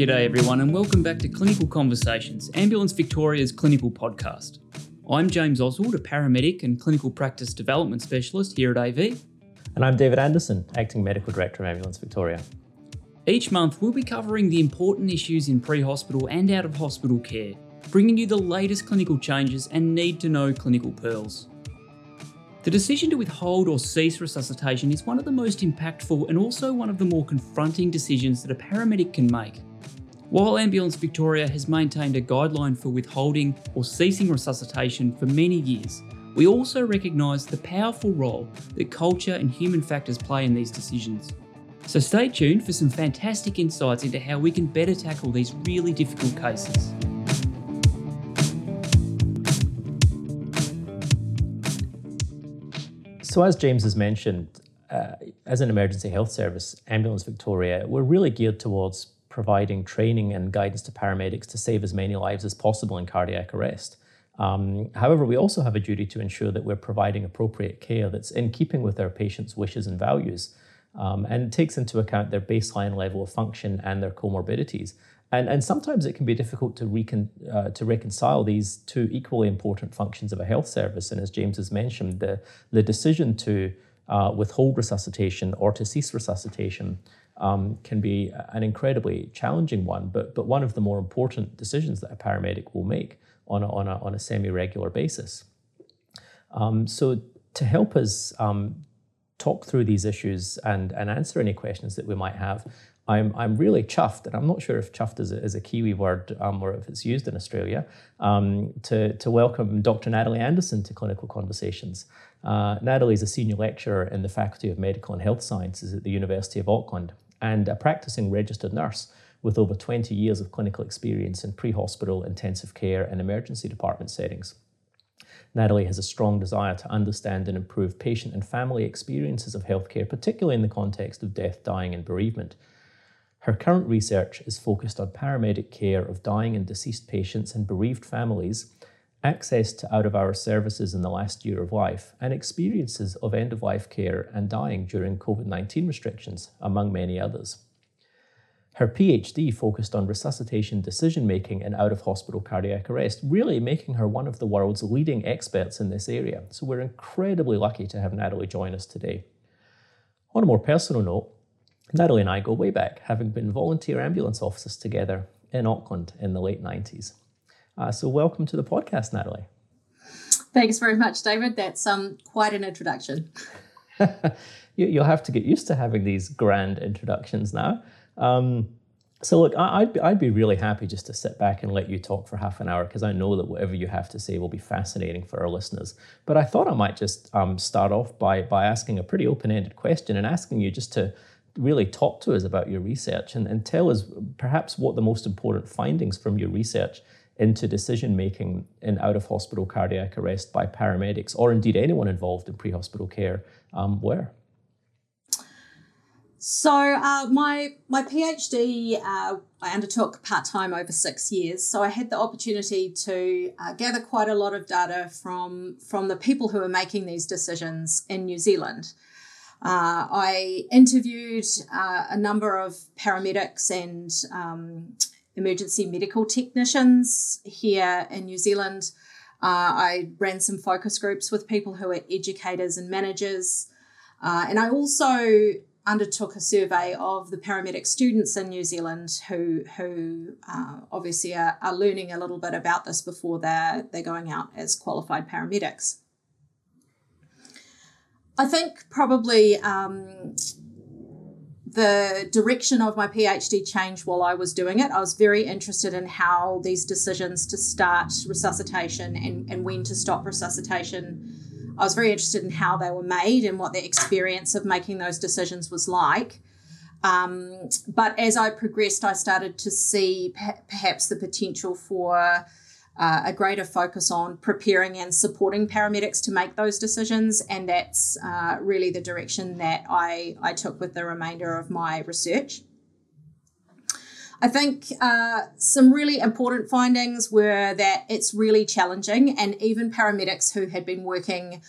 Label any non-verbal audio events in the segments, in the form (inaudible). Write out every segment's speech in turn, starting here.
G'day, everyone, and welcome back to Clinical Conversations, Ambulance Victoria's clinical podcast. I'm James Oswald, a paramedic and clinical practice development specialist here at AV. And I'm David Anderson, Acting Medical Director of Ambulance Victoria. Each month, we'll be covering the important issues in pre hospital and out of hospital care, bringing you the latest clinical changes and need to know clinical pearls. The decision to withhold or cease resuscitation is one of the most impactful and also one of the more confronting decisions that a paramedic can make. While Ambulance Victoria has maintained a guideline for withholding or ceasing resuscitation for many years, we also recognise the powerful role that culture and human factors play in these decisions. So stay tuned for some fantastic insights into how we can better tackle these really difficult cases. So, as James has mentioned, uh, as an emergency health service, Ambulance Victoria, we're really geared towards providing training and guidance to paramedics to save as many lives as possible in cardiac arrest. Um, however, we also have a duty to ensure that we're providing appropriate care that's in keeping with our patients' wishes and values um, and takes into account their baseline level of function and their comorbidities. And, and sometimes it can be difficult to, recon, uh, to reconcile these two equally important functions of a health service. And as James has mentioned, the, the decision to uh, withhold resuscitation or to cease resuscitation um, can be an incredibly challenging one, but, but one of the more important decisions that a paramedic will make on a, on a, on a semi regular basis. Um, so, to help us um, talk through these issues and, and answer any questions that we might have, I'm, I'm really chuffed, and I'm not sure if chuffed is a, is a Kiwi word um, or if it's used in Australia, um, to, to welcome Dr. Natalie Anderson to Clinical Conversations. Uh, Natalie is a senior lecturer in the Faculty of Medical and Health Sciences at the University of Auckland and a practicing registered nurse with over 20 years of clinical experience in pre hospital, intensive care, and emergency department settings. Natalie has a strong desire to understand and improve patient and family experiences of healthcare, particularly in the context of death, dying, and bereavement. Her current research is focused on paramedic care of dying and deceased patients and bereaved families, access to out of hours services in the last year of life, and experiences of end of life care and dying during COVID 19 restrictions, among many others. Her PhD focused on resuscitation decision making in out of hospital cardiac arrest, really making her one of the world's leading experts in this area. So we're incredibly lucky to have Natalie join us today. On a more personal note, Natalie and I go way back, having been volunteer ambulance officers together in Auckland in the late 90s. Uh, so, welcome to the podcast, Natalie. Thanks very much, David. That's um, quite an introduction. (laughs) you, will have to get used to having these grand introductions now. Um, so, look, I'd be, I'd be really happy just to sit back and let you talk for half an hour because I know that whatever you have to say will be fascinating for our listeners. But I thought I might just um, start off by, by asking a pretty open ended question and asking you just to really talk to us about your research and, and tell us perhaps what the most important findings from your research into decision making in out of hospital cardiac arrest by paramedics or indeed anyone involved in pre hospital care um, were. So uh, my my PhD uh, I undertook part time over six years. So I had the opportunity to uh, gather quite a lot of data from from the people who are making these decisions in New Zealand. Uh, I interviewed uh, a number of paramedics and um, emergency medical technicians here in New Zealand. Uh, I ran some focus groups with people who are educators and managers. Uh, and I also undertook a survey of the paramedic students in New Zealand who, who uh, obviously are, are learning a little bit about this before they're, they're going out as qualified paramedics. I think probably um, the direction of my PhD changed while I was doing it. I was very interested in how these decisions to start resuscitation and, and when to stop resuscitation, I was very interested in how they were made and what the experience of making those decisions was like. Um, but as I progressed, I started to see perhaps the potential for uh, a greater focus on preparing and supporting paramedics to make those decisions. And that's uh, really the direction that I, I took with the remainder of my research. I think uh, some really important findings were that it's really challenging, and even paramedics who had been working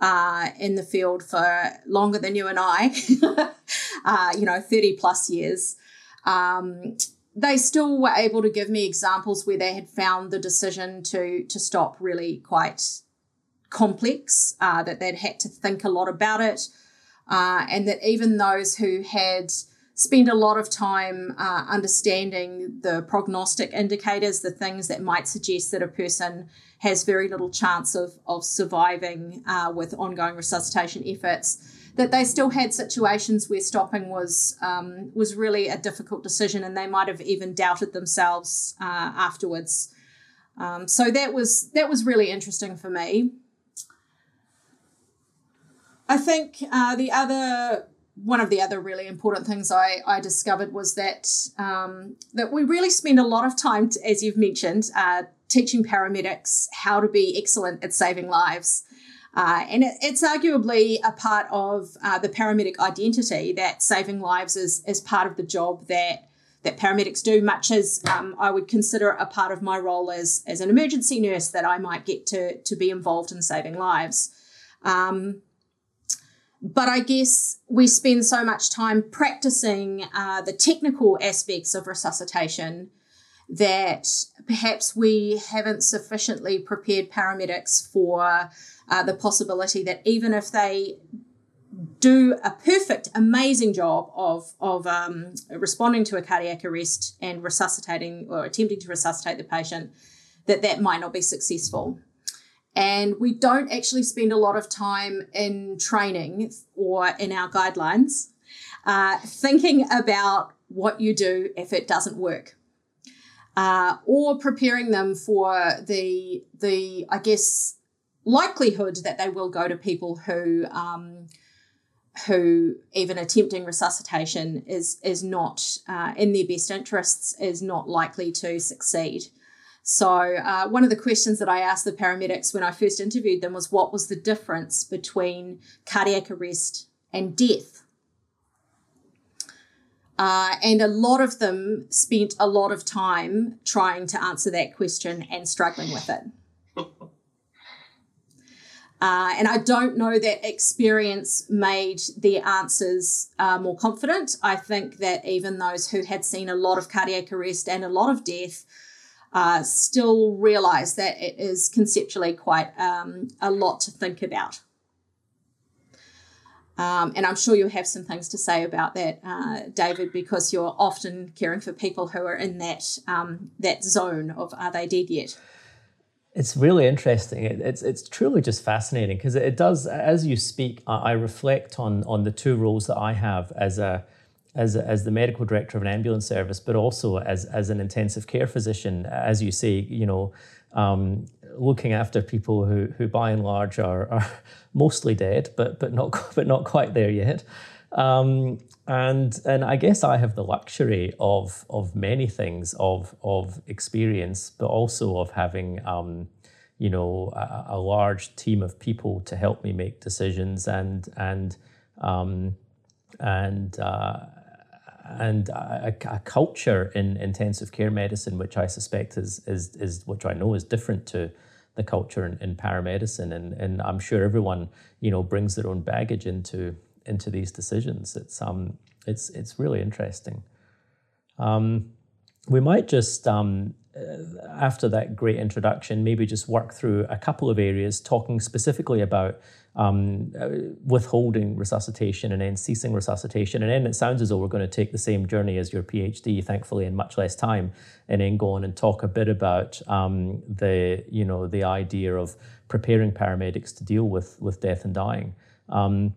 uh, in the field for longer than you and I, (laughs) uh, you know, 30 plus years, um, they still were able to give me examples where they had found the decision to to stop really quite complex, uh, that they'd had to think a lot about it, uh, and that even those who had spent a lot of time uh, understanding the prognostic indicators, the things that might suggest that a person has very little chance of, of surviving uh, with ongoing resuscitation efforts, that they still had situations where stopping was um, was really a difficult decision, and they might have even doubted themselves uh, afterwards. Um, so that was that was really interesting for me. I think uh, the other one of the other really important things I, I discovered was that um, that we really spend a lot of time, to, as you've mentioned, uh, teaching paramedics how to be excellent at saving lives. Uh, and it, it's arguably a part of uh, the paramedic identity that saving lives is, is part of the job that that paramedics do, much as um, I would consider a part of my role as, as an emergency nurse that I might get to, to be involved in saving lives. Um, but I guess we spend so much time practicing uh, the technical aspects of resuscitation that perhaps we haven't sufficiently prepared paramedics for uh, the possibility that even if they do a perfect, amazing job of, of um, responding to a cardiac arrest and resuscitating or attempting to resuscitate the patient, that that might not be successful. And we don't actually spend a lot of time in training or in our guidelines uh, thinking about what you do if it doesn't work. Uh, or preparing them for the the I guess likelihood that they will go to people who um, who even attempting resuscitation is is not uh, in their best interests is not likely to succeed. So, uh, one of the questions that I asked the paramedics when I first interviewed them was what was the difference between cardiac arrest and death? Uh, and a lot of them spent a lot of time trying to answer that question and struggling with it. (laughs) Uh, and I don't know that experience made their answers uh, more confident. I think that even those who had seen a lot of cardiac arrest and a lot of death uh, still realize that it is conceptually quite um, a lot to think about. Um, and I'm sure you'll have some things to say about that, uh, David, because you're often caring for people who are in that um, that zone of are they dead yet? It's really interesting. It, it's it's truly just fascinating because it does. As you speak, I, I reflect on on the two roles that I have as a as, as the medical director of an ambulance service, but also as, as an intensive care physician, as you say, you know, um, looking after people who, who by and large are, are (laughs) mostly dead, but, but, not, (laughs) but not quite there yet. Um, and, and I guess I have the luxury of, of many things of, of experience, but also of having, um, you know, a, a, large team of people to help me make decisions and, and, um, and, uh, and a, a, culture in intensive care medicine, which I suspect is, is, is which I know is different to the culture in, in paramedicine. And, and I'm sure everyone, you know, brings their own baggage into, into these decisions. It's, um, it's, it's really interesting. Um, we might just, um, uh, after that great introduction, maybe just work through a couple of areas, talking specifically about um, uh, withholding resuscitation and then ceasing resuscitation. And then it sounds as though we're going to take the same journey as your PhD, thankfully, in much less time, and then go on and talk a bit about um, the, you know, the idea of preparing paramedics to deal with, with death and dying. Um,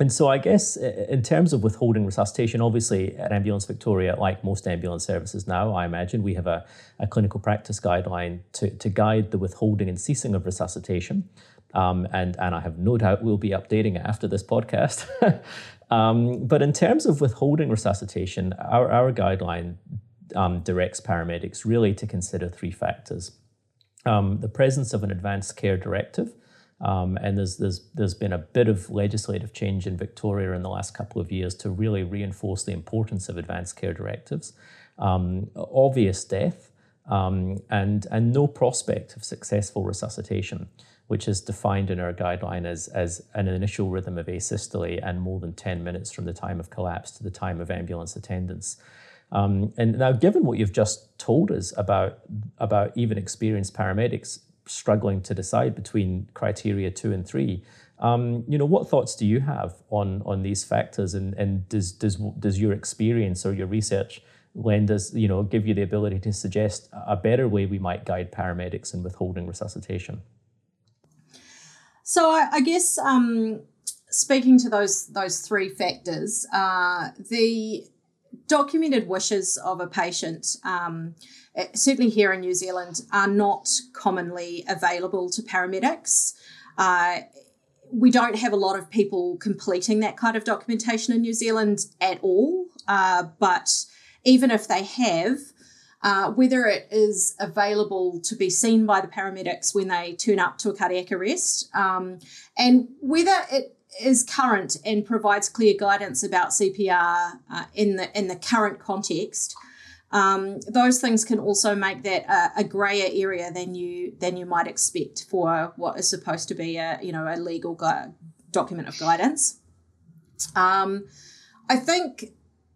and so I guess in terms of withholding resuscitation, obviously at Ambulance Victoria, like most ambulance services now, I imagine we have a, a clinical practice guideline to, to guide the withholding and ceasing of resuscitation. Um, and, and I have no doubt we'll be updating it after this podcast. (laughs) um, but in terms of withholding resuscitation, our, our guideline um, directs paramedics really to consider three factors um, the presence of an advanced care directive. Um, and there's, there's, there's been a bit of legislative change in Victoria in the last couple of years to really reinforce the importance of advanced care directives. Um, obvious death and, and no prospect of successful resuscitation which is defined in our guideline as, as an initial rhythm of asystole and more than 10 minutes from the time of collapse to the time of ambulance attendance. Um, and now, given what you've just told us about about even experienced paramedics struggling to decide between criteria two and three, um, you know, what thoughts do you have on on these factors, and and does does does your experience or your research lend us, you know, give you the ability to suggest a better way we might guide paramedics in withholding resuscitation? So I, I guess um, speaking to those those three factors, uh, the documented wishes of a patient, um, certainly here in New Zealand, are not commonly available to paramedics. Uh, we don't have a lot of people completing that kind of documentation in New Zealand at all. Uh, but even if they have, uh, whether it is available to be seen by the paramedics when they turn up to a cardiac arrest, um, and whether it is current and provides clear guidance about CPR uh, in the in the current context. Um, those things can also make that a, a grayer area than you than you might expect for what is supposed to be a you know a legal gu- document of guidance. Um, I think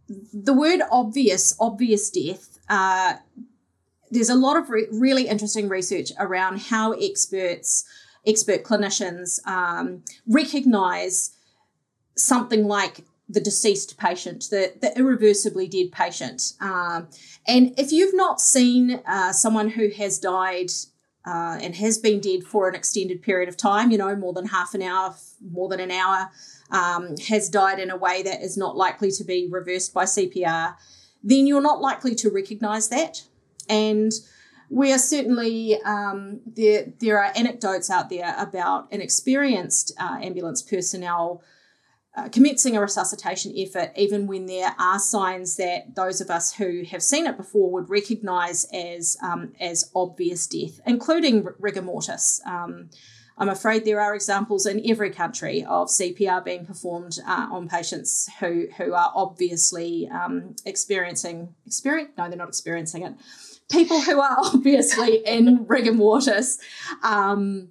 the word obvious, obvious death. Uh, there's a lot of re- really interesting research around how experts expert clinicians um, recognize something like the deceased patient, the, the irreversibly dead patient. Um, and if you've not seen uh, someone who has died uh, and has been dead for an extended period of time, you know, more than half an hour, more than an hour, um, has died in a way that is not likely to be reversed by CPR, then you're not likely to recognize that. And we are certainly um, there. There are anecdotes out there about inexperienced uh, ambulance personnel uh, commencing a resuscitation effort, even when there are signs that those of us who have seen it before would recognise as um, as obvious death, including rigor mortis. Um, I'm afraid there are examples in every country of CPR being performed uh, on patients who who are obviously um, experiencing experience. No, they're not experiencing it people who are (laughs) obviously in rigor mortis um,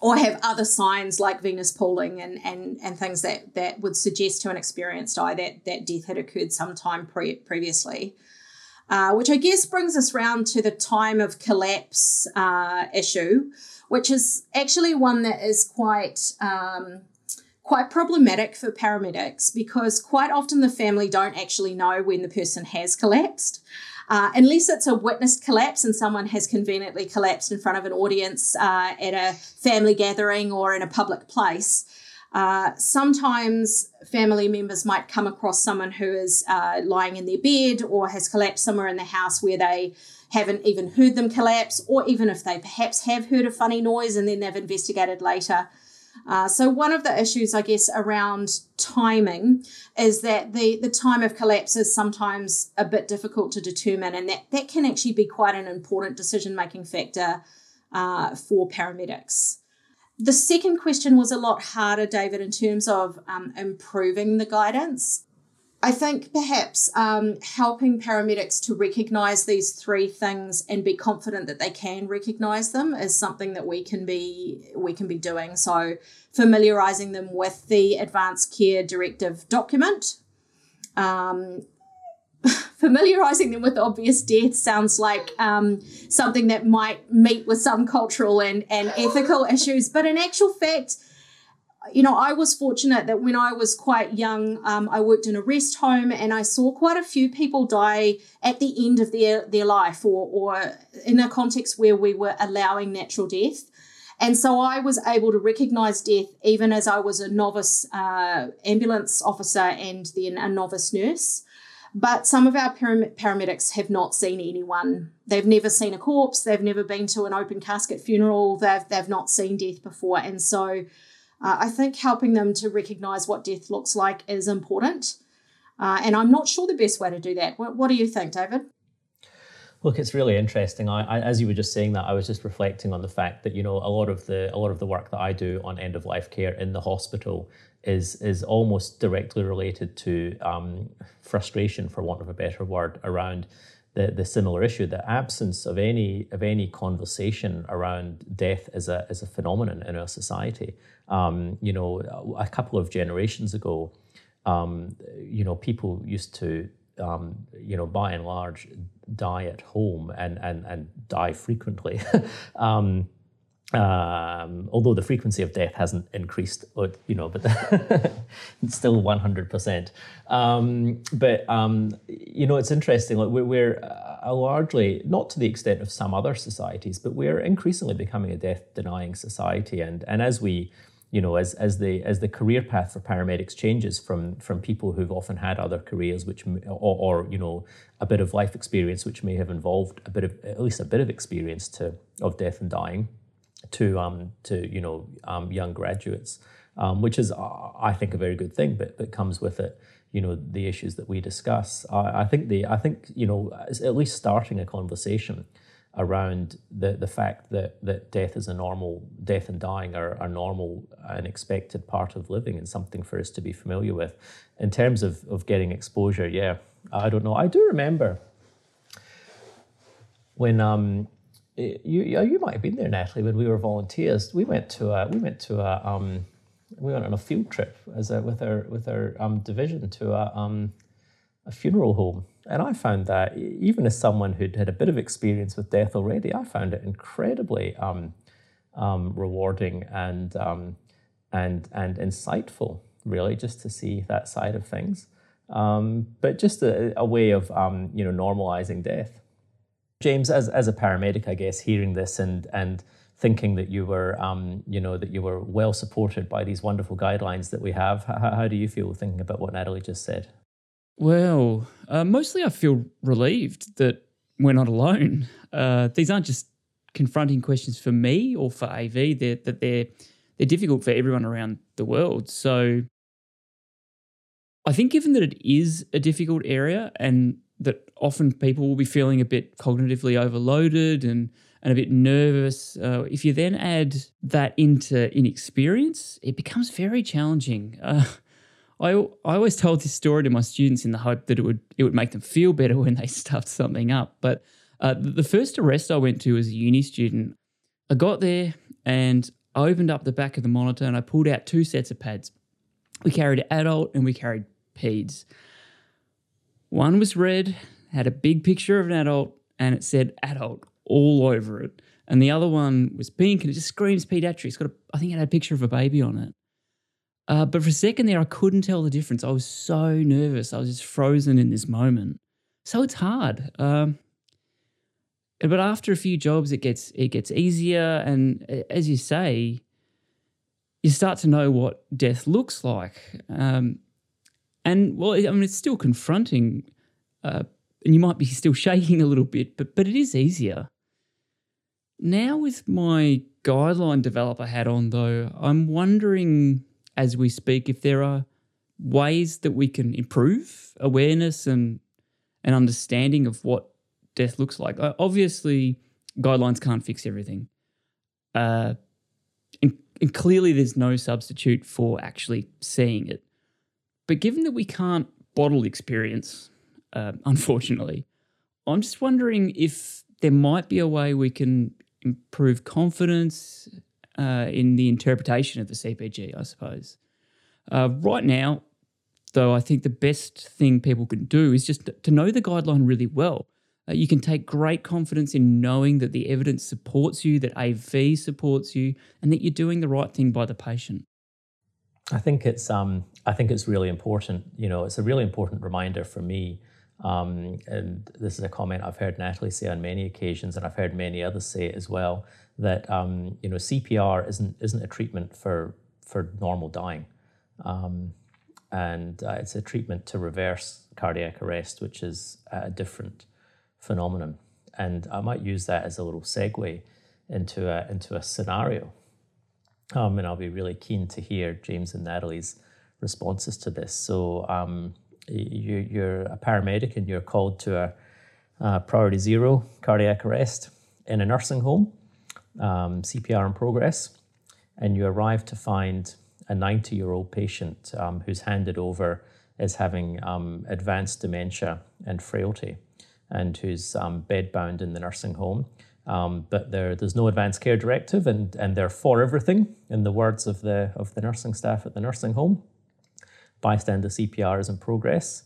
or have other signs like venous pooling and, and, and things that, that would suggest to an experienced eye that, that death had occurred sometime pre- previously. Uh, which I guess brings us round to the time of collapse uh, issue, which is actually one that is quite um, quite problematic for paramedics because quite often the family don't actually know when the person has collapsed. Uh, unless it's a witnessed collapse and someone has conveniently collapsed in front of an audience uh, at a family gathering or in a public place. Uh, sometimes family members might come across someone who is uh, lying in their bed or has collapsed somewhere in the house where they haven't even heard them collapse, or even if they perhaps have heard a funny noise and then they've investigated later. Uh, so one of the issues, I guess, around timing is that the, the time of collapse is sometimes a bit difficult to determine, and that, that can actually be quite an important decision making factor uh, for paramedics. The second question was a lot harder, David, in terms of um, improving the guidance. I think perhaps um, helping paramedics to recognize these three things and be confident that they can recognize them is something that we can be we can be doing. So familiarizing them with the advanced care directive document. Um, (laughs) familiarizing them with obvious death sounds like um, something that might meet with some cultural and, and ethical issues, but in actual fact, you know, I was fortunate that when I was quite young, um, I worked in a rest home and I saw quite a few people die at the end of their, their life or, or in a context where we were allowing natural death. And so I was able to recognize death even as I was a novice uh, ambulance officer and then a novice nurse. But some of our param- paramedics have not seen anyone. They've never seen a corpse. They've never been to an open casket funeral. They've, they've not seen death before. And so uh, I think helping them to recognize what death looks like is important. Uh, and I'm not sure the best way to do that. What, what do you think, David? Look, it's really interesting. I, I, as you were just saying that, I was just reflecting on the fact that you know a lot of the a lot of the work that I do on end of life care in the hospital is is almost directly related to um, frustration, for want of a better word, around the, the similar issue, the absence of any of any conversation around death as a as a phenomenon in our society. Um, you know, a couple of generations ago, um, you know, people used to um, you know, by and large, die at home and and and die frequently. (laughs) um, um, although the frequency of death hasn't increased, you know, but (laughs) it's still 100%. Um, but, um, you know, it's interesting. Like we're, we're uh, largely, not to the extent of some other societies, but we're increasingly becoming a death denying society. And, and as we, you know, as, as the as the career path for paramedics changes from from people who've often had other careers, which or, or you know a bit of life experience, which may have involved a bit of at least a bit of experience to of death and dying, to um to you know um, young graduates, um, which is I think a very good thing, but but comes with it you know the issues that we discuss. I, I think the I think you know at least starting a conversation around the, the fact that, that death is a normal, death and dying are a normal and expected part of living and something for us to be familiar with. In terms of, of getting exposure, yeah, I don't know. I do remember when um, you, you might have been there, Natalie, when we were volunteers. We went to a, we went to a, um, we went on a field trip as a, with our with our um, division to a, um, a funeral home and I found that even as someone who'd had a bit of experience with death already, I found it incredibly um, um, rewarding and um, and and insightful, really, just to see that side of things. But just a, a way of you know normalizing death. James, as as a paramedic, I guess hearing this and and thinking that you were um, you know that you were well supported by these wonderful guidelines that we have. How, how do you feel thinking about what Natalie just said? Well, uh, mostly I feel relieved that we're not alone. Uh, these aren't just confronting questions for me or for AV. They're, that they're they're difficult for everyone around the world. So I think, given that it is a difficult area and often people will be feeling a bit cognitively overloaded and and a bit nervous. Uh, if you then add that into inexperience, it becomes very challenging. Uh, (laughs) I I always told this story to my students in the hope that it would it would make them feel better (laughs) when they stuffed something up. But uh, the first arrest I went to as a uni student, I got there and I opened up the back of the monitor and I pulled out two sets of pads. We carried adult and we carried peds. One was red, had a big picture of an adult, and it said adult all over it. And the other one was pink and it just screams pediatrics. Got a, I think it had a picture of a baby on it. Uh, but for a second there, I couldn't tell the difference. I was so nervous. I was just frozen in this moment. So it's hard. Um, but after a few jobs, it gets it gets easier, and as you say, you start to know what death looks like. Um, and well, I mean, it's still confronting, uh, and you might be still shaking a little bit, but but it is easier. Now with my guideline developer hat on, though, I'm wondering as we speak if there are ways that we can improve awareness and an understanding of what death looks like. Obviously, guidelines can't fix everything. Uh, and, and clearly, there's no substitute for actually seeing it. But given that we can't bottle experience, uh, (laughs) unfortunately, I'm just wondering if there might be a way we can improve confidence uh, in the interpretation of the CPG, I suppose. Uh, right now, though, I think the best thing people can do is just to know the guideline really well. Uh, you can take great confidence in knowing that the evidence supports you, that AV supports you, and that you're doing the right thing by the patient. I think it's um, I think it's really important. You know, it's a really important reminder for me. Um, and this is a comment I've heard Natalie say on many occasions, and I've heard many others say as well that um, you know CPR isn't isn't a treatment for for normal dying, um, and uh, it's a treatment to reverse cardiac arrest, which is a different phenomenon. And I might use that as a little segue into a into a scenario, um, and I'll be really keen to hear James and Natalie's responses to this. So um, you, you're a paramedic and you're called to a, a priority zero cardiac arrest in a nursing home um, CPR in progress, and you arrive to find a 90 year old patient um, who's handed over as having um, advanced dementia and frailty and who's um, bedbound in the nursing home. Um, but there, there's no advanced care directive, and, and they're for everything, in the words of the, of the nursing staff at the nursing home. Bystander CPR is in progress.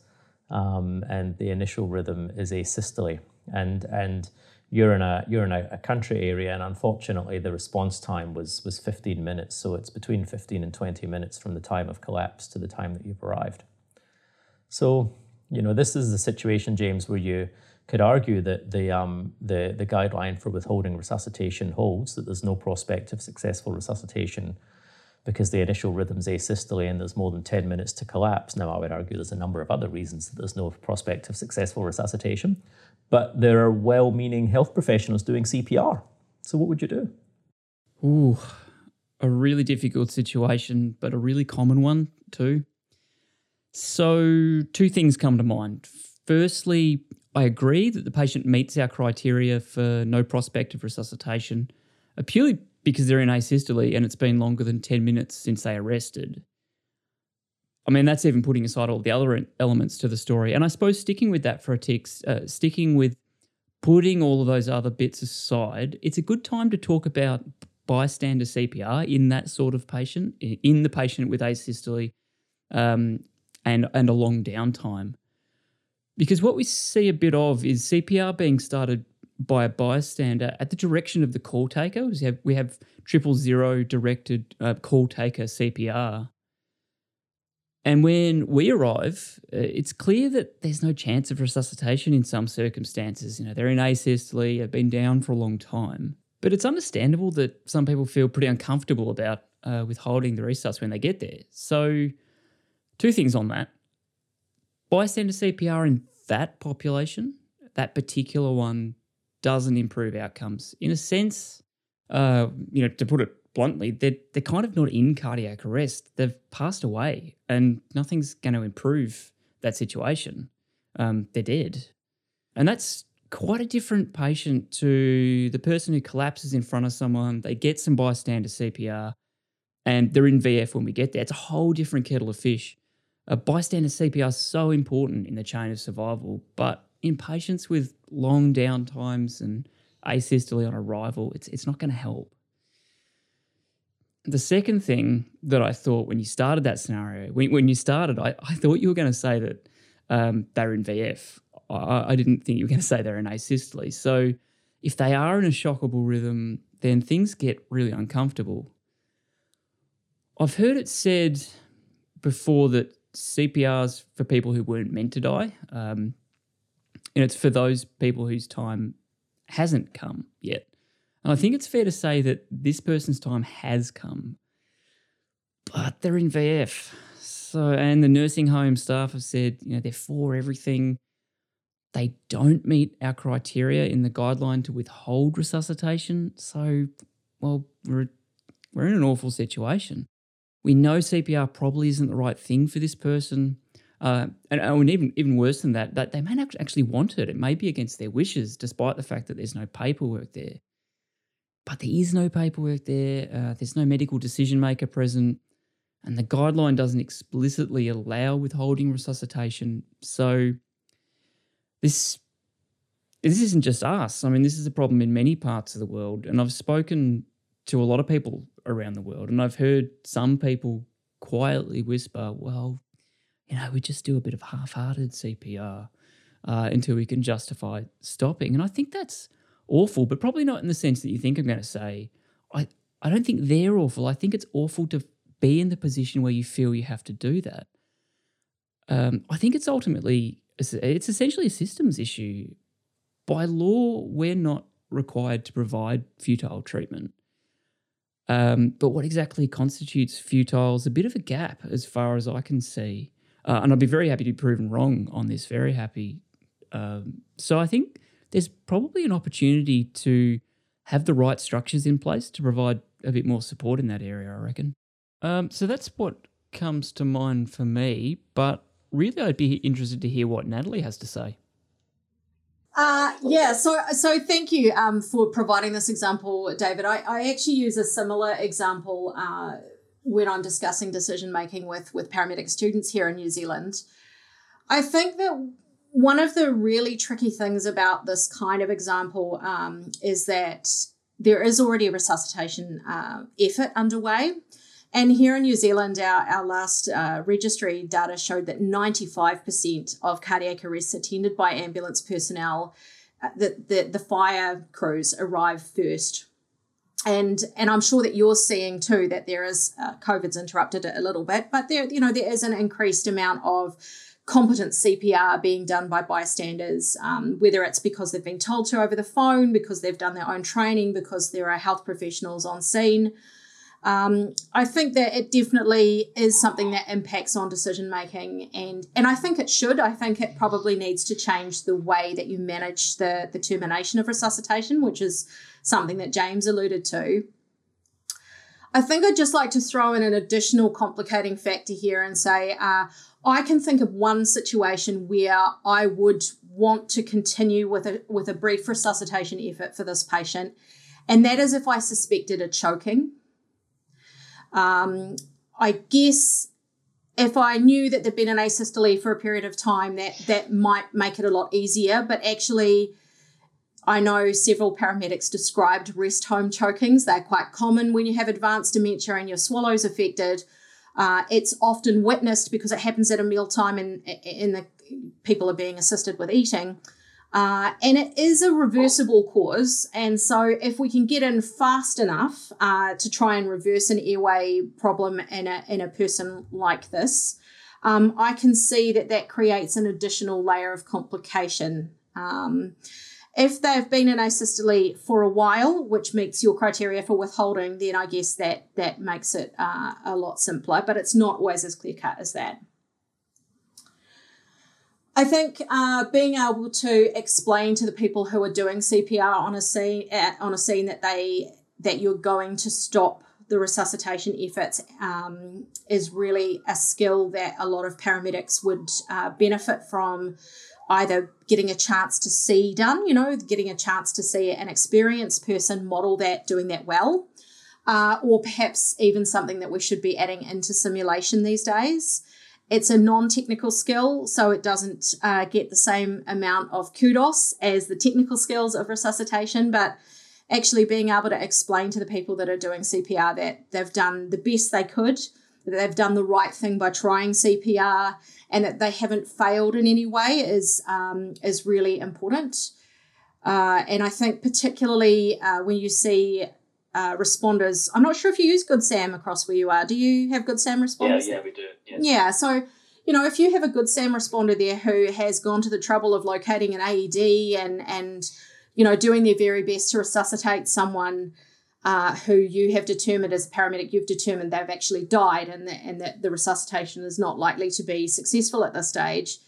um, and the initial rhythm is asystole. And and you're in a you're in a, a, country area, and unfortunately, the response time was was 15 minutes. So it's between 15 and 20 minutes from the time of collapse to the time that you've arrived. So you know this is the situation, James, where you could argue that the um, the the guideline for withholding resuscitation holds that there's no prospect of successful resuscitation because the initial rhythm's asystole and there's more than 10 minutes to collapse. Now, I would argue there's a number of other reasons that there's no prospect of successful resuscitation, but there are well meaning health professionals doing CPR. So, what would you do? Ooh, a really difficult situation, but a really common one too. So, two things come to mind. Firstly, I agree that the patient meets our criteria for no prospect of resuscitation, uh, purely because they're in asystole and it's been longer than 10 minutes since they arrested. I mean, that's even putting aside all the other elements to the story. And I suppose sticking with that for a tick, uh, sticking with putting all of those other bits aside, it's a good time to talk about bystander CPR in that sort of patient, in the patient with asystole um, and, and a long downtime. Because what we see a bit of is CPR being started by a bystander at the direction of the call taker. We have, we have triple zero directed uh, call taker CPR. And when we arrive, uh, it's clear that there's no chance of resuscitation in some circumstances. You know, they're in asystole, have been down for a long time. But it's understandable that some people feel pretty uncomfortable about uh, withholding the resus when they get there. So, two things on that. Bystander CPR in that population, that particular one, doesn't improve outcomes. In a sense, uh, you know, to put it bluntly, they're, they're kind of not in cardiac arrest. They've passed away and nothing's going to improve that situation. Um, they're dead. And that's quite a different patient to the person who collapses in front of someone, they get some bystander CPR, and they're in VF when we get there. It's a whole different kettle of fish. A bystander CPR is so important in the chain of survival, but in patients with long downtimes and asystole on arrival, it's, it's not going to help. The second thing that I thought when you started that scenario, when, when you started, I, I thought you were going to say that um, they're in VF. I, I didn't think you were going to say they're in asystole. So if they are in a shockable rhythm, then things get really uncomfortable. I've heard it said before that CPR's for people who weren't meant to die. Um, and it's for those people whose time hasn't come yet. And I think it's fair to say that this person's time has come, but they're in VF. So, and the nursing home staff have said, you know, they're for everything. They don't meet our criteria in the guideline to withhold resuscitation. So, well, we're, we're in an awful situation. We know CPR probably isn't the right thing for this person. Uh, and, and even even worse than that, that they may not actually want it. It may be against their wishes, despite the fact that there's no paperwork there. But there is no paperwork there. Uh, there's no medical decision maker present, and the guideline doesn't explicitly allow withholding resuscitation. So this this isn't just us. I mean, this is a problem in many parts of the world, and I've spoken to a lot of people around the world, and I've heard some people quietly whisper, "Well, you know, we just do a bit of half-hearted CPR uh, until we can justify stopping. And I think that's awful, but probably not in the sense that you think I'm going to say. I I don't think they're awful. I think it's awful to be in the position where you feel you have to do that. Um, I think it's ultimately it's essentially a systems issue. By law, we're not required to provide futile treatment. Um, but what exactly constitutes futile is a bit of a gap as far as I can see. Uh, and I'd be very happy to be proven wrong on this, very happy. Um, so I think there's probably an opportunity to have the right structures in place to provide a bit more support in that area, I reckon. Um, so that's what comes to mind for me. But really, I'd be interested to hear what Natalie has to say. Uh, yeah, so so thank you um, for providing this example, David. I, I actually use a similar example uh, when I'm discussing decision making with with paramedic students here in New Zealand. I think that one of the really tricky things about this kind of example um, is that there is already a resuscitation uh, effort underway. And here in New Zealand, our, our last uh, registry data showed that 95% of cardiac arrests attended by ambulance personnel, uh, the, the, the fire crews arrive first. And, and I'm sure that you're seeing too that there is uh, COVID's interrupted it a little bit, but there you know there is an increased amount of competent CPR being done by bystanders, um, whether it's because they've been told to over the phone, because they've done their own training, because there are health professionals on scene. Um, I think that it definitely is something that impacts on decision making, and and I think it should. I think it probably needs to change the way that you manage the the termination of resuscitation, which is something that James alluded to. I think I'd just like to throw in an additional complicating factor here and say uh, I can think of one situation where I would want to continue with a with a brief resuscitation effort for this patient, and that is if I suspected a choking um, I guess if I knew that there'd been an asystole for a period of time, that that might make it a lot easier. But actually, I know several paramedics described rest home chokings. They're quite common when you have advanced dementia and your swallow's affected. Uh, it's often witnessed because it happens at a mealtime and, and the people are being assisted with eating. Uh, and it is a reversible cause. And so, if we can get in fast enough uh, to try and reverse an airway problem in a, in a person like this, um, I can see that that creates an additional layer of complication. Um, if they've been in asystole for a while, which meets your criteria for withholding, then I guess that that makes it uh, a lot simpler. But it's not always as clear cut as that. I think uh, being able to explain to the people who are doing CPR on a scene on a scene that they that you're going to stop the resuscitation efforts um, is really a skill that a lot of paramedics would uh, benefit from either getting a chance to see done, you know, getting a chance to see an experienced person model that, doing that well, uh, or perhaps even something that we should be adding into simulation these days. It's a non technical skill, so it doesn't uh, get the same amount of kudos as the technical skills of resuscitation, but actually being able to explain to the people that are doing CPR that they've done the best they could, that they've done the right thing by trying CPR, and that they haven't failed in any way is um, is really important. Uh, and I think particularly uh, when you see uh, responders. I'm not sure if you use Good Sam across where you are. Do you have Good Sam responders? Yeah, yeah, we do. Yes. Yeah, so you know, if you have a Good Sam responder there who has gone to the trouble of locating an AED and and you know doing their very best to resuscitate someone uh, who you have determined as a paramedic, you've determined they've actually died and that and that the resuscitation is not likely to be successful at this stage.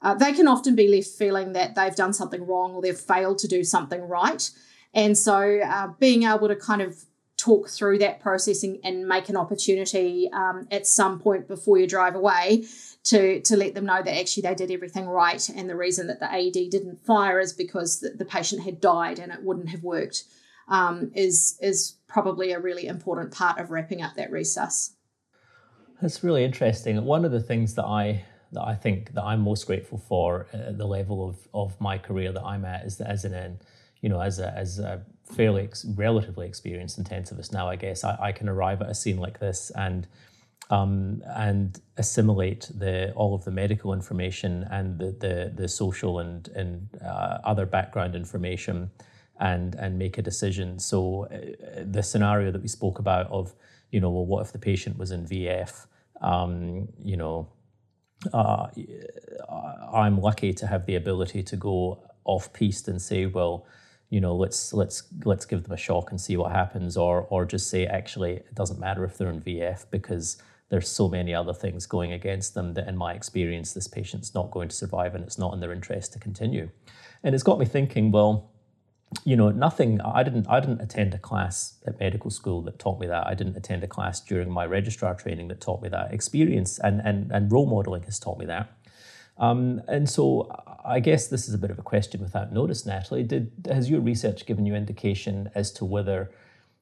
Uh, they can often be left feeling that they've done something wrong or they've failed to do something right. And so uh, being able to kind of talk through that processing and make an opportunity um, at some point before you drive away to, to let them know that actually they did everything right. And the reason that the AED didn't fire is because the, the patient had died and it wouldn't have worked um, is, is probably a really important part of wrapping up that resus. That's really interesting. One of the things that I that I think that I'm most grateful for at the level of, of my career that I'm at is that as an you know, as a, as a fairly ex- relatively experienced intensivist now, I guess I, I can arrive at a scene like this and um, and assimilate the all of the medical information and the the, the social and and uh, other background information and and make a decision. So uh, the scenario that we spoke about of you know well what if the patient was in VF um, you know uh, I'm lucky to have the ability to go off piste and say well you know let's let's let's give them a shock and see what happens or or just say actually it doesn't matter if they're in VF because there's so many other things going against them that in my experience this patient's not going to survive and it's not in their interest to continue. And it's got me thinking well you know nothing i didn't i didn't attend a class at medical school that taught me that. I didn't attend a class during my registrar training that taught me that. Experience and and, and role modeling has taught me that um, and so I guess this is a bit of a question without notice, Natalie. Did has your research given you indication as to whether,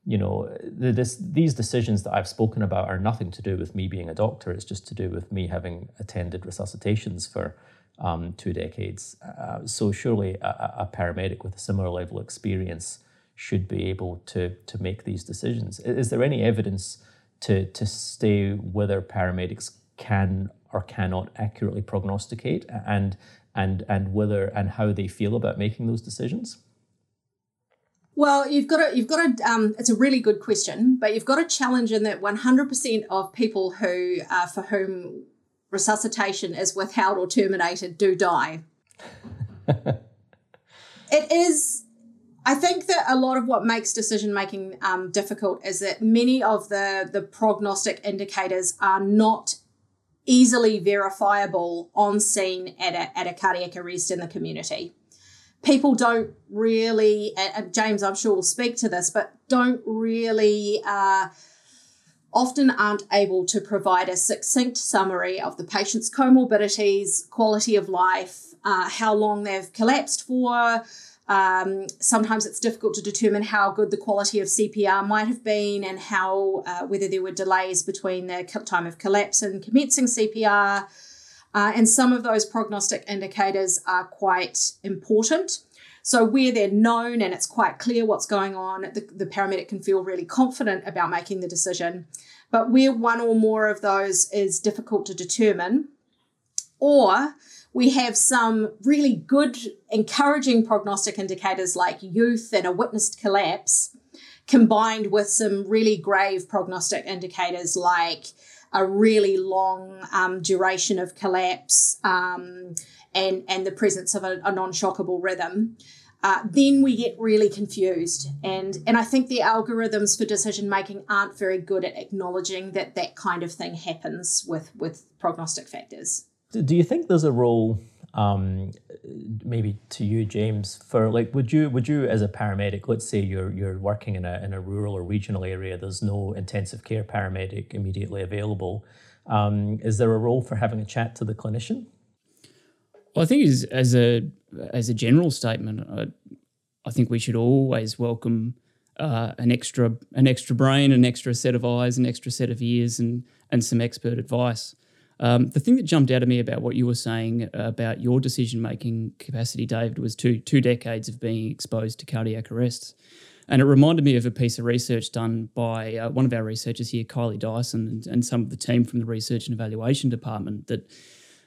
you know, the, this, these decisions that I've spoken about are nothing to do with me being a doctor. It's just to do with me having attended resuscitations for um, two decades. Uh, so surely a, a, paramedic with a similar level of experience should be able to to make these decisions. Is there any evidence to to stay whether paramedics can or cannot accurately prognosticate and and and whether and how they feel about making those decisions? Well, you've got to, you've got to, um, it's a really good question, but you've got a challenge in that 100% of people who, uh, for whom resuscitation is withheld or terminated do die. (laughs) it is, I think that a lot of what makes decision making um, difficult is that many of the, the prognostic indicators are not easily verifiable on scene at a, at a cardiac arrest in the community people don't really, James, I'm sure will speak to this, but don't really. Uh, often aren't able to provide a succinct summary of the patient's comorbidities, quality of life, uh, how long they've collapsed for. Um, sometimes it's difficult to determine how good the quality of CPR might have been and how uh, whether there were delays between the time of collapse and commencing CPR. Uh, and some of those prognostic indicators are quite important. So, where they're known and it's quite clear what's going on, the, the paramedic can feel really confident about making the decision. But where one or more of those is difficult to determine, or we have some really good, encouraging prognostic indicators like youth and a witnessed collapse, combined with some really grave prognostic indicators like a really long um, duration of collapse um, and, and the presence of a, a non shockable rhythm. Uh, then we get really confused. And, and I think the algorithms for decision making aren't very good at acknowledging that that kind of thing happens with, with prognostic factors. Do you think there's a role um, maybe to you, James, for like, would you would you as a paramedic, let's say you're you're working in a in a rural or regional area, there's no intensive care paramedic immediately available. Um, is there a role for having a chat to the clinician? Well, I think as, as a as a general statement, I, I think we should always welcome uh, an extra an extra brain, an extra set of eyes, an extra set of ears, and and some expert advice. Um, the thing that jumped out of me about what you were saying about your decision making capacity, David, was two two decades of being exposed to cardiac arrests. And it reminded me of a piece of research done by uh, one of our researchers here, Kylie Dyson, and, and, some of the team from the Research and Evaluation Department that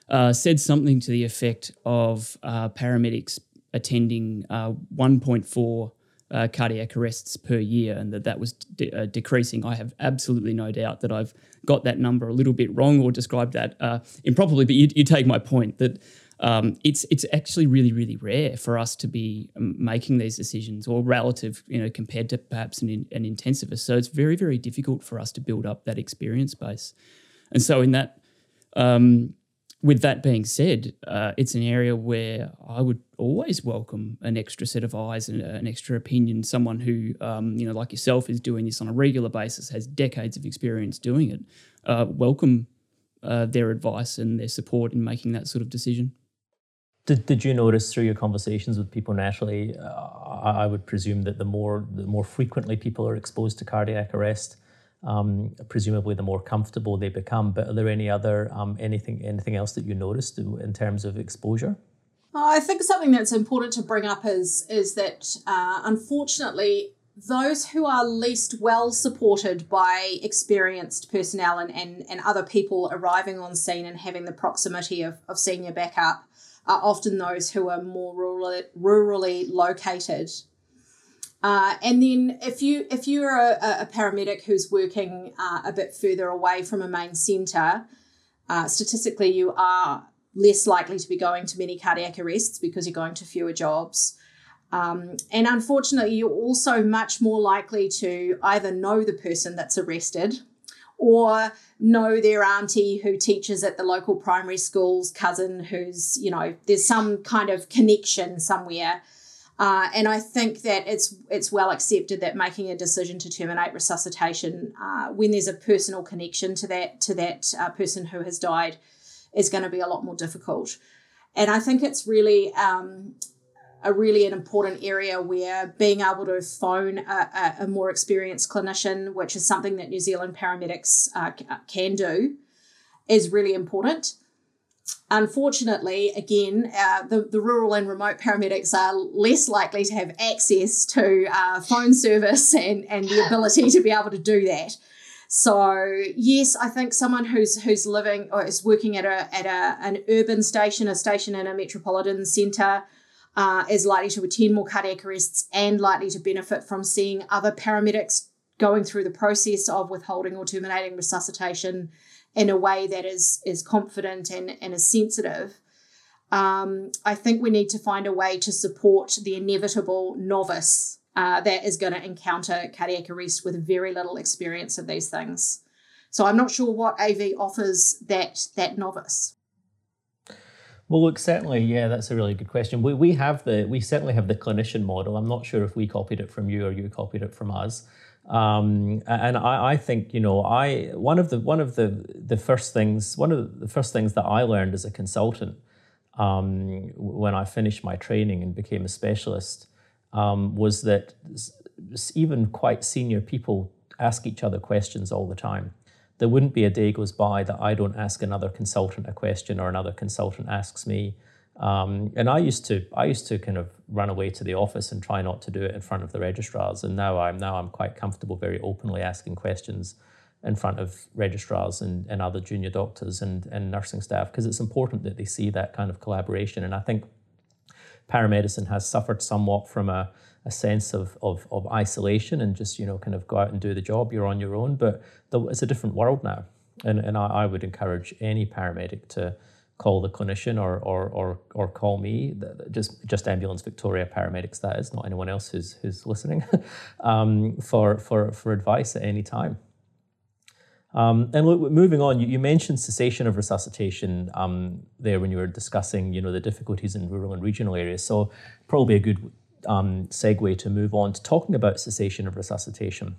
uh, said something to the effect of uh, paramedics attending uh, 1.4 uh, cardiac arrests per year and that that was de- uh, decreasing. I have absolutely no doubt that I've got that number a little bit wrong or described that uh, improperly, but you, you, take my point that um, it's it's actually really really rare for us to be um, making these decisions or relative you know compared to perhaps an, an intensivist. So it's very very difficult for us to build up that experience base, and so in that um, with that being said, uh, it's an area where I would always welcome an extra set of eyes and an extra opinion. Someone who, um, you know, like yourself, is doing this on a regular basis, has decades of experience doing it. Uh, welcome uh, their advice and their support in making that sort of decision. Did, did you notice through your conversations with people naturally? Uh, I would presume that the more the more frequently people are exposed to cardiac arrest, um, presumably the more comfortable they become. But are there any other um, anything anything else that you noticed in terms of exposure? I think something that's important to bring up is is that uh, unfortunately those who are least well supported by experienced personnel and, and, and other people arriving on scene and having the proximity of, of senior backup are often those who are more rurally, rurally located uh, and then if you if you're a, a paramedic who's working uh, a bit further away from a main centre, uh, statistically you are less likely to be going to many cardiac arrests because you're going to fewer jobs. Um, and unfortunately, you're also much more likely to either know the person that's arrested or know their auntie who teaches at the local primary school's cousin who's, you know, there's some kind of connection somewhere uh, and I think that it's it's well accepted that making a decision to terminate resuscitation uh, when there's a personal connection to that to that uh, person who has died is going to be a lot more difficult. And I think it's really um, a really an important area where being able to phone a, a, more experienced clinician, which is something that New Zealand paramedics uh, can do, is really important. Unfortunately, again, uh, the, the rural and remote paramedics are less likely to have access to uh, phone service and, and the ability to be able to do that. So yes, I think someone who's who's living or is working at a at a, an urban station, a station in a metropolitan centre, uh, is likely to attend more cardiac arrests and likely to benefit from seeing other paramedics going through the process of withholding or terminating resuscitation in a way that is is confident and, and is sensitive. Um, I think we need to find a way to support the inevitable novice uh, that is going to encounter cardiac arrest with very little experience of these things. So I'm not sure what AV offers that that novice. Well, look, certainly, yeah, that's a really good question. We, we have the we certainly have the clinician model. I'm not sure if we copied it from you or you copied it from us. Um, and I, I, think you know I one of the one of the the first things one of the first things that I learned as a consultant um, when I finished my training and became a specialist um, was that even quite senior people ask each other questions all the time. There wouldn't be a day goes by that I don't ask another consultant a question or another consultant asks me. Um, and I used to I used to kind of run away to the office and try not to do it in front of the registrars. And now I'm now I'm quite comfortable very openly asking questions in front of registrars and, and other junior doctors and, and nursing staff because it's important that they see that kind of collaboration. And I think paramedicine has suffered somewhat from a, a sense of, of, of isolation and just, you know, kind of go out and do the job, you're on your own. But it's a different world now. And, and I, I would encourage any paramedic to call the clinician or or or, or call me. Just just ambulance Victoria paramedics. That is not anyone else who's who's listening (laughs) um, for for for advice at any time. Um, and look, moving on, you, you, mentioned cessation of resuscitation um, there when you were discussing, you know, the difficulties in rural and regional areas. So probably a good um, segue to move on to talking about cessation of resuscitation.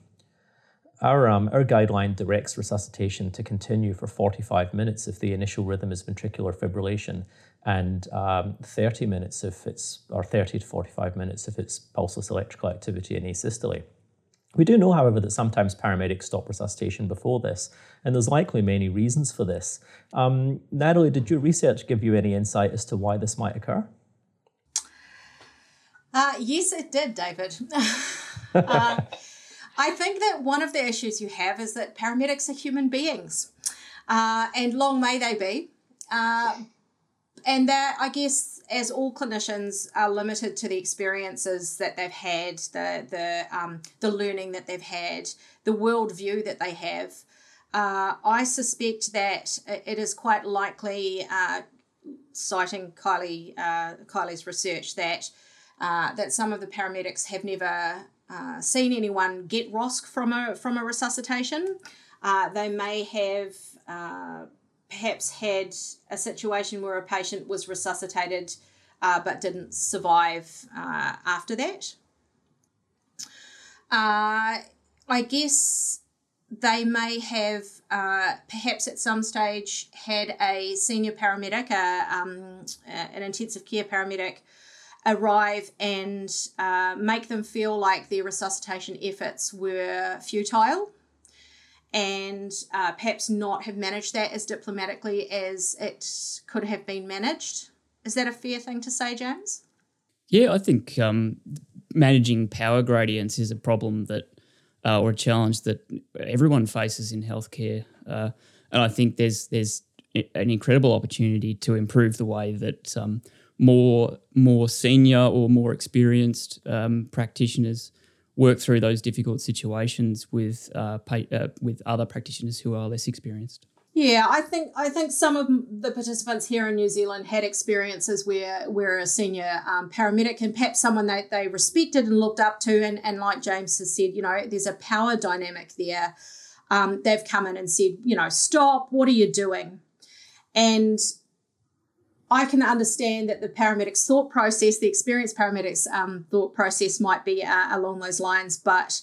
Our, um, our guideline directs resuscitation to continue for 45 minutes if the initial rhythm is ventricular fibrillation and um, 30 minutes if it's, or 30 to 45 minutes if it's pulseless electrical activity and asystole. We do know, however, that sometimes paramedics stop resuscitation before this, and there's likely many reasons for this. Um, Natalie, did your research give you any insight as to why this might occur? Uh, yes, it did, David. (laughs) uh, I think that one of the issues you have is that paramedics are human beings, uh, and long may they be. Uh, and that, I guess, as all clinicians are limited to the experiences that they've had, the the um, the learning that they've had, the worldview that they have. Uh, I suspect that it is quite likely, uh, citing Kylie uh, Kylie's research, that uh, that some of the paramedics have never uh, seen anyone get ROSC from a from a resuscitation. Uh, they may have uh, perhaps had a situation where a patient was resuscitated uh, but didn't survive uh, after that. I guess they may have perhaps at some stage had a senior paramedic, a, um, an intensive care paramedic arrive and uh, make them feel like their resuscitation efforts were futile and uh, perhaps not have managed that as diplomatically as it could have been managed. Is that a fair thing to say, James? Yeah, I think um, managing power gradients is a problem that, uh, or a challenge that everyone faces in healthcare, uh, and I think there's there's an incredible opportunity to improve the way that um, more more senior or more experienced um, practitioners work through those difficult situations with uh, pay, uh, with other practitioners who are less experienced. Yeah, I think I think some of the participants here in New Zealand had experiences where where a senior um, paramedic and perhaps someone that they respected and looked up to, and, and like James has said, you know, there's a power dynamic there. Um, they've come in and said, you know, stop. What are you doing? And I can understand that the paramedics' thought process, the experienced paramedics' um, thought process might be uh, along those lines, but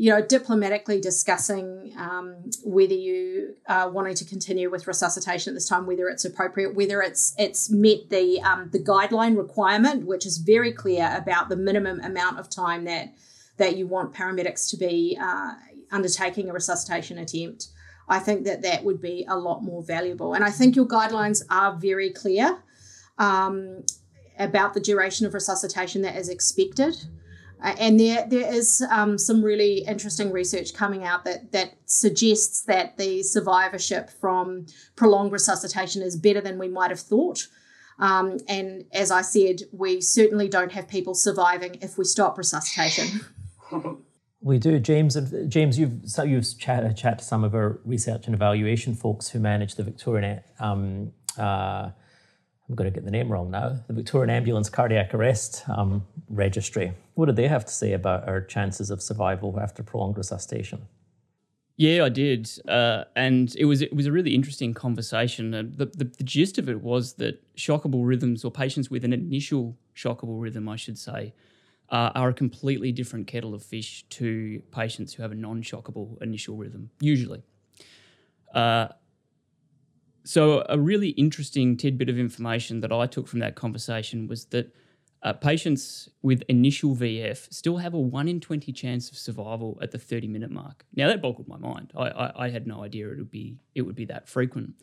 you know, diplomatically discussing um, whether you are wanting to continue with resuscitation at this time, whether it's appropriate, whether it's it's met the um, the guideline requirement, which is very clear about the minimum amount of time that that you want paramedics to be uh, undertaking a resuscitation attempt. I think that that would be a lot more valuable, and I think your guidelines are very clear um, about the duration of resuscitation that is expected. Uh, and there, there is um, some really interesting research coming out that, that suggests that the survivorship from prolonged resuscitation is better than we might have thought. Um, and as I said, we certainly don't have people surviving if we stop resuscitation. (laughs) We do, James. James, you've so you've chat, chat to some of our research and evaluation folks who manage the Victorian. Um, uh, I'm going to get the name wrong now. The Victorian Ambulance Cardiac Arrest um, Registry. What did they have to say about our chances of survival after prolonged resuscitation? Yeah, I did, uh, and it was it was a really interesting conversation. Uh, the, the, the gist of it was that shockable rhythms, or patients with an initial shockable rhythm, I should say, uh, are a completely different kettle of fish to patients who have a non-shockable initial rhythm. Usually, uh, so a really interesting tidbit of information that I took from that conversation was that uh, patients with initial VF still have a 1 in 20 chance of survival at the 30 minute mark. Now that boggled my mind. I, I, I, had no idea it would be it would be that frequent.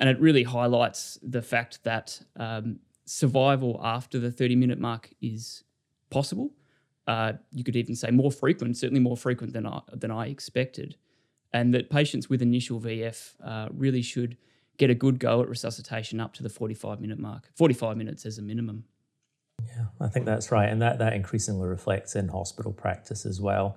And it really highlights the fact that um, survival after the 30 minute mark is possible. Uh, you could even say more frequent, certainly more frequent than I, than I expected. And that patients with initial VF uh, really should get a good go at resuscitation up to the 45 minute mark, 45 minutes as a minimum. Yeah, I think that's right. And that, that increasingly reflects in hospital practice as well.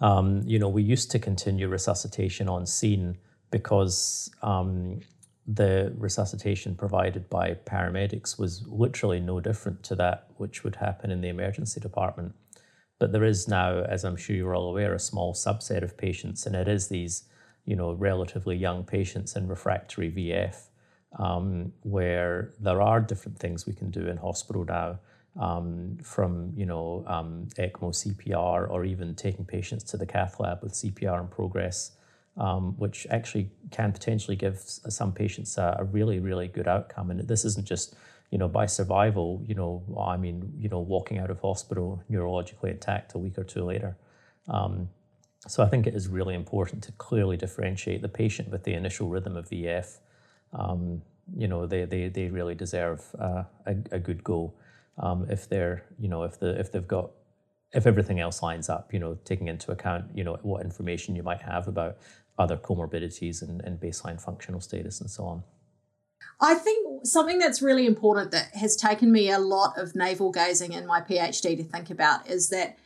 Um, you know, we used to continue resuscitation on scene because um, the resuscitation provided by paramedics was literally no different to that which would happen in the emergency department. But there is now, as I'm sure you're all aware, a small subset of patients, and it is these, you know, relatively young patients in refractory VF um, where there are different things we can do in hospital now, um, from you know um, ECMO CPR or even taking patients to the cath lab with CPR in progress, um, which actually can potentially give some patients a, a, really really good outcome. And this isn't just you know by survival. You know I mean you know walking out of hospital neurologically intact a week or two later. Um, so I think it is really important to clearly differentiate the patient with the initial rhythm of VF um, you know, they, they, they really deserve uh, a, a good go um, if they're, you know, if the if they've got if everything else lines up, you know, taking into account, you know, what information you might have about other comorbidities and, and baseline functional status and so on. I think something that's really important that has taken me a lot of navel gazing in my PhD to think about is that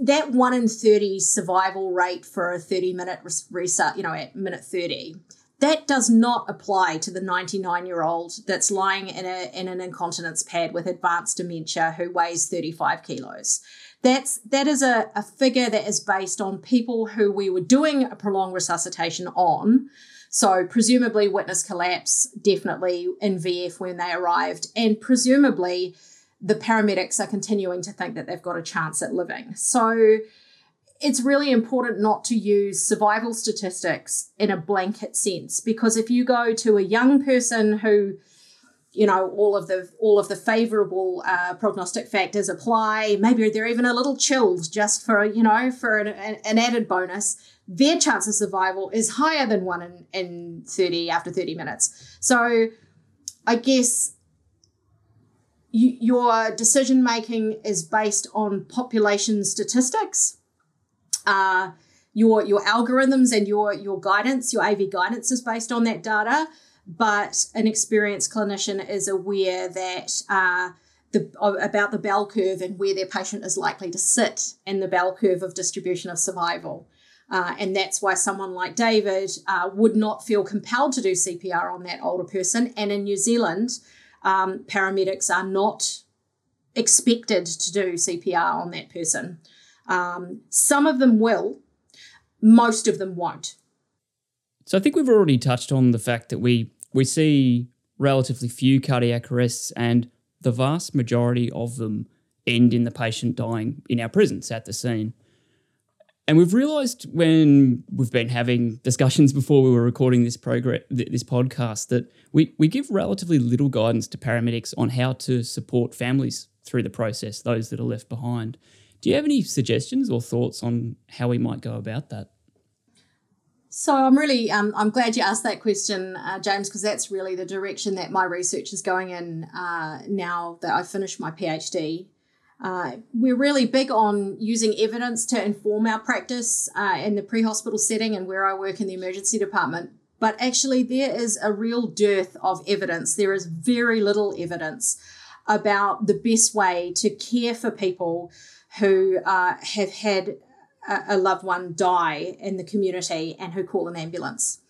that 1 in 30 survival rate for a 30 minute reset, you know, at minute 30 that does not apply to the 99 year old that's lying in, a, in an incontinence pad with advanced dementia who weighs 35 kilos. That's, that is a, a figure that is based on people who we were doing a prolonged resuscitation on. So, presumably, witness collapse definitely in VF when they arrived, and presumably, the paramedics are continuing to think that they've got a chance at living. So, it's really important not to use survival statistics in a blanket sense because if you go to a young person who you know all of the all of the favorable uh, prognostic factors apply maybe they're even a little chilled just for you know for an, an added bonus their chance of survival is higher than one in, in 30 after 30 minutes so i guess you, your decision making is based on population statistics uh, your your algorithms and your your guidance, your AV guidance is based on that data. But an experienced clinician is aware that uh, the about the bell curve and where their patient is likely to sit in the bell curve of distribution of survival. Uh, and that's why someone like David uh, would not feel compelled to do CPR on that older person. And in New Zealand, um, paramedics are not expected to do CPR on that person. Um, some of them will, most of them won't. So I think we've already touched on the fact that we we see relatively few cardiac arrests, and the vast majority of them end in the patient dying in our presence at the scene. And we've realised when we've been having discussions before we were recording this progress, this podcast, that we, we give relatively little guidance to paramedics on how to support families through the process, those that are left behind. Do you have any suggestions or thoughts on how we might go about that? So I'm really um, I'm glad you asked that question, uh, James, because that's really the direction that my research is going in uh, now that I've finished my PhD. Uh, we're really big on using evidence to inform our practice uh, in the pre hospital setting and where I work in the emergency department. But actually, there is a real dearth of evidence. There is very little evidence about the best way to care for people who uh, have had a, a loved one die in the community and who call an ambulance.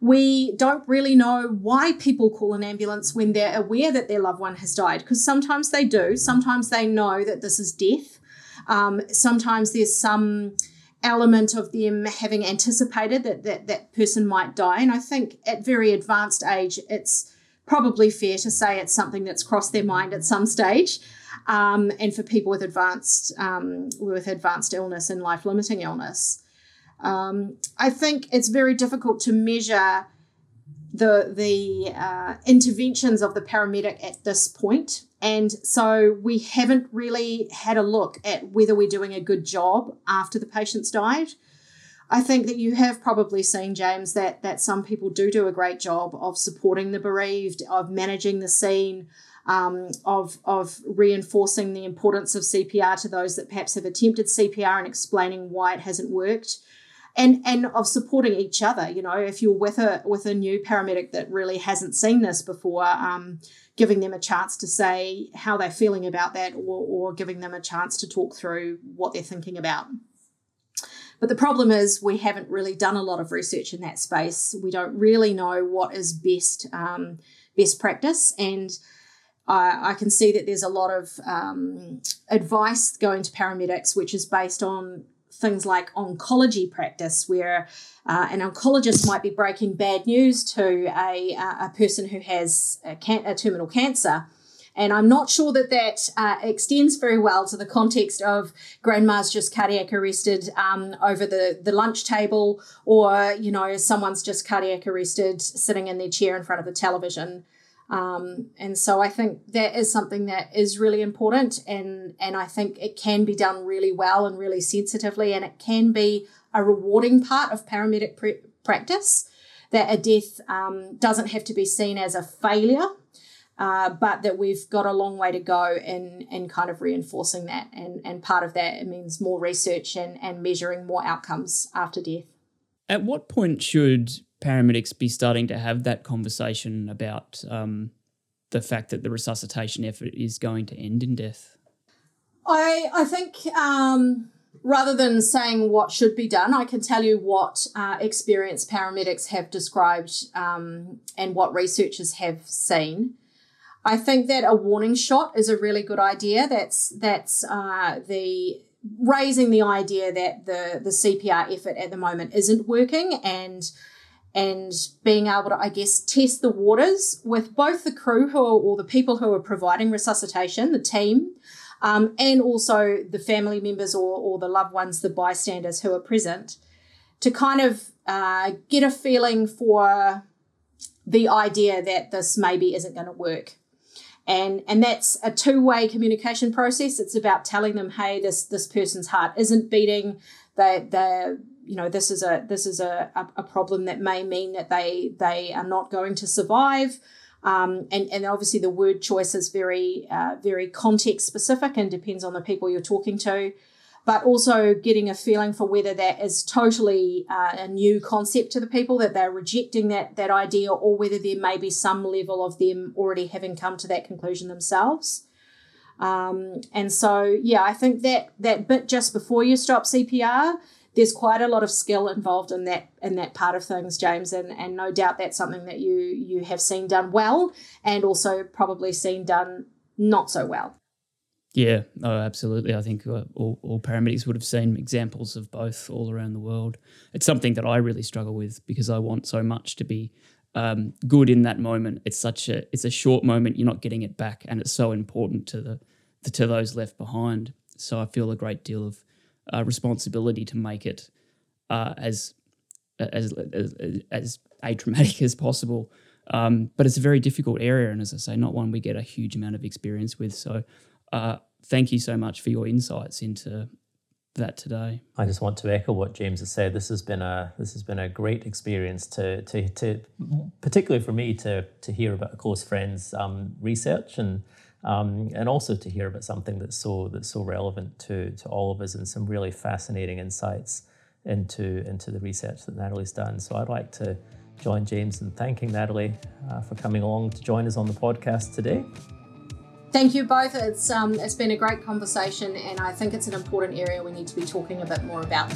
We don't really know why people call an ambulance when they're aware that their loved one has died, because sometimes they do. Sometimes they know that this is death. Um, sometimes there's some element of them having anticipated that, that that person might die. And I think at very advanced age, it's probably fair to say it's something that's crossed their mind at some stage. Um, and for people with advanced um, with advanced illness and life limiting illness. Um, I think it's very difficult to measure the the uh, interventions of the paramedic at this point, and so we haven't really had a look at whether we're doing a good job after the patient's died. I think that you have probably seen, James, that that some people do do a great job of supporting the bereaved, of managing the scene, um, of of reinforcing the importance of CPR to those that perhaps have attempted CPR and explaining why it hasn't worked and and of supporting each other you know if you're with a with a new paramedic that really hasn't seen this before um, giving them a chance to say how they're feeling about that or, or giving them a chance to talk through what they're thinking about. But the problem is we haven't really done a lot of research in that space. We don't really know what is best um, best practice. And I, can see that there's a lot of um, advice going to paramedics which is based on things like oncology practice, where uh, an oncologist might be breaking bad news to a, a person who has a, can- a terminal cancer. And I'm not sure that that uh, extends very well to the context of grandma's just cardiac arrested um, over the, the lunch table, or, you know, someone's just cardiac arrested sitting in their chair in front of the television. Um, and so I think that is something that is really important, and and I think it can be done really well and really sensitively, and it can be a rewarding part of paramedic pre- practice. That a death um, doesn't have to be seen as a failure, uh, but that we've got a long way to go in in kind of reinforcing that, and and part of that it means more research and and measuring more outcomes after death. At what point should paramedics be starting to have that conversation about um, the fact that the resuscitation effort is going to end in death? I I think um, rather than saying what should be done, I can tell you what uh, experienced paramedics have described um, and what researchers have seen. I think that a warning shot is a really good idea. That's that's uh, the raising the idea that the the CPR effort at the moment isn't working and and being able to, I guess, test the waters with both the crew who are, or the people who are providing resuscitation, the team, um, and also the family members or, or the loved ones, the bystanders who are present, to kind of uh, get a feeling for the idea that this maybe isn't going to work. And, and that's a two-way communication process. It's about telling them, hey, this this person's heart isn't beating. They they you know this is a this is a, a, problem that may mean that they they are not going to survive. Um, and and obviously the word choice is very uh, very context specific and depends on the people you're talking to but also getting a feeling for whether that is totally uh, a new concept to the people that they're rejecting that that idea or whether there may be some level of them already having come to that conclusion themselves. Um, and so yeah i think that that bit just before you stop cpr there's quite a lot of skill involved in that in that part of things, James, and and no doubt that's something that you you have seen done well, and also probably seen done not so well. Yeah, oh, absolutely. I think uh, all, all paramedics would have seen examples of both all around the world. It's something that I really struggle with because I want so much to be um, good in that moment. It's such a it's a short moment. You're not getting it back, and it's so important to the, the to those left behind. So I feel a great deal of uh, responsibility to make it uh, as, as as as atraumatic (laughs) as possible. Um, but it's a very difficult area, and as I say, not one we get a huge amount of experience with. So, uh, thank you so much for your insights into that today. I just want to echo what James has said. This has been a this has been a great experience to to, to particularly for me to to hear about a close friend's um, research and um, and also to hear about something that's so that's so relevant to to all of us and some really fascinating insights into into the research that Natalie's done. So I'd like to join James in thanking Natalie uh, for coming along to join us on the podcast today. Thank you both. It's um, it's been a great conversation, and I think it's an important area we need to be talking a bit more about.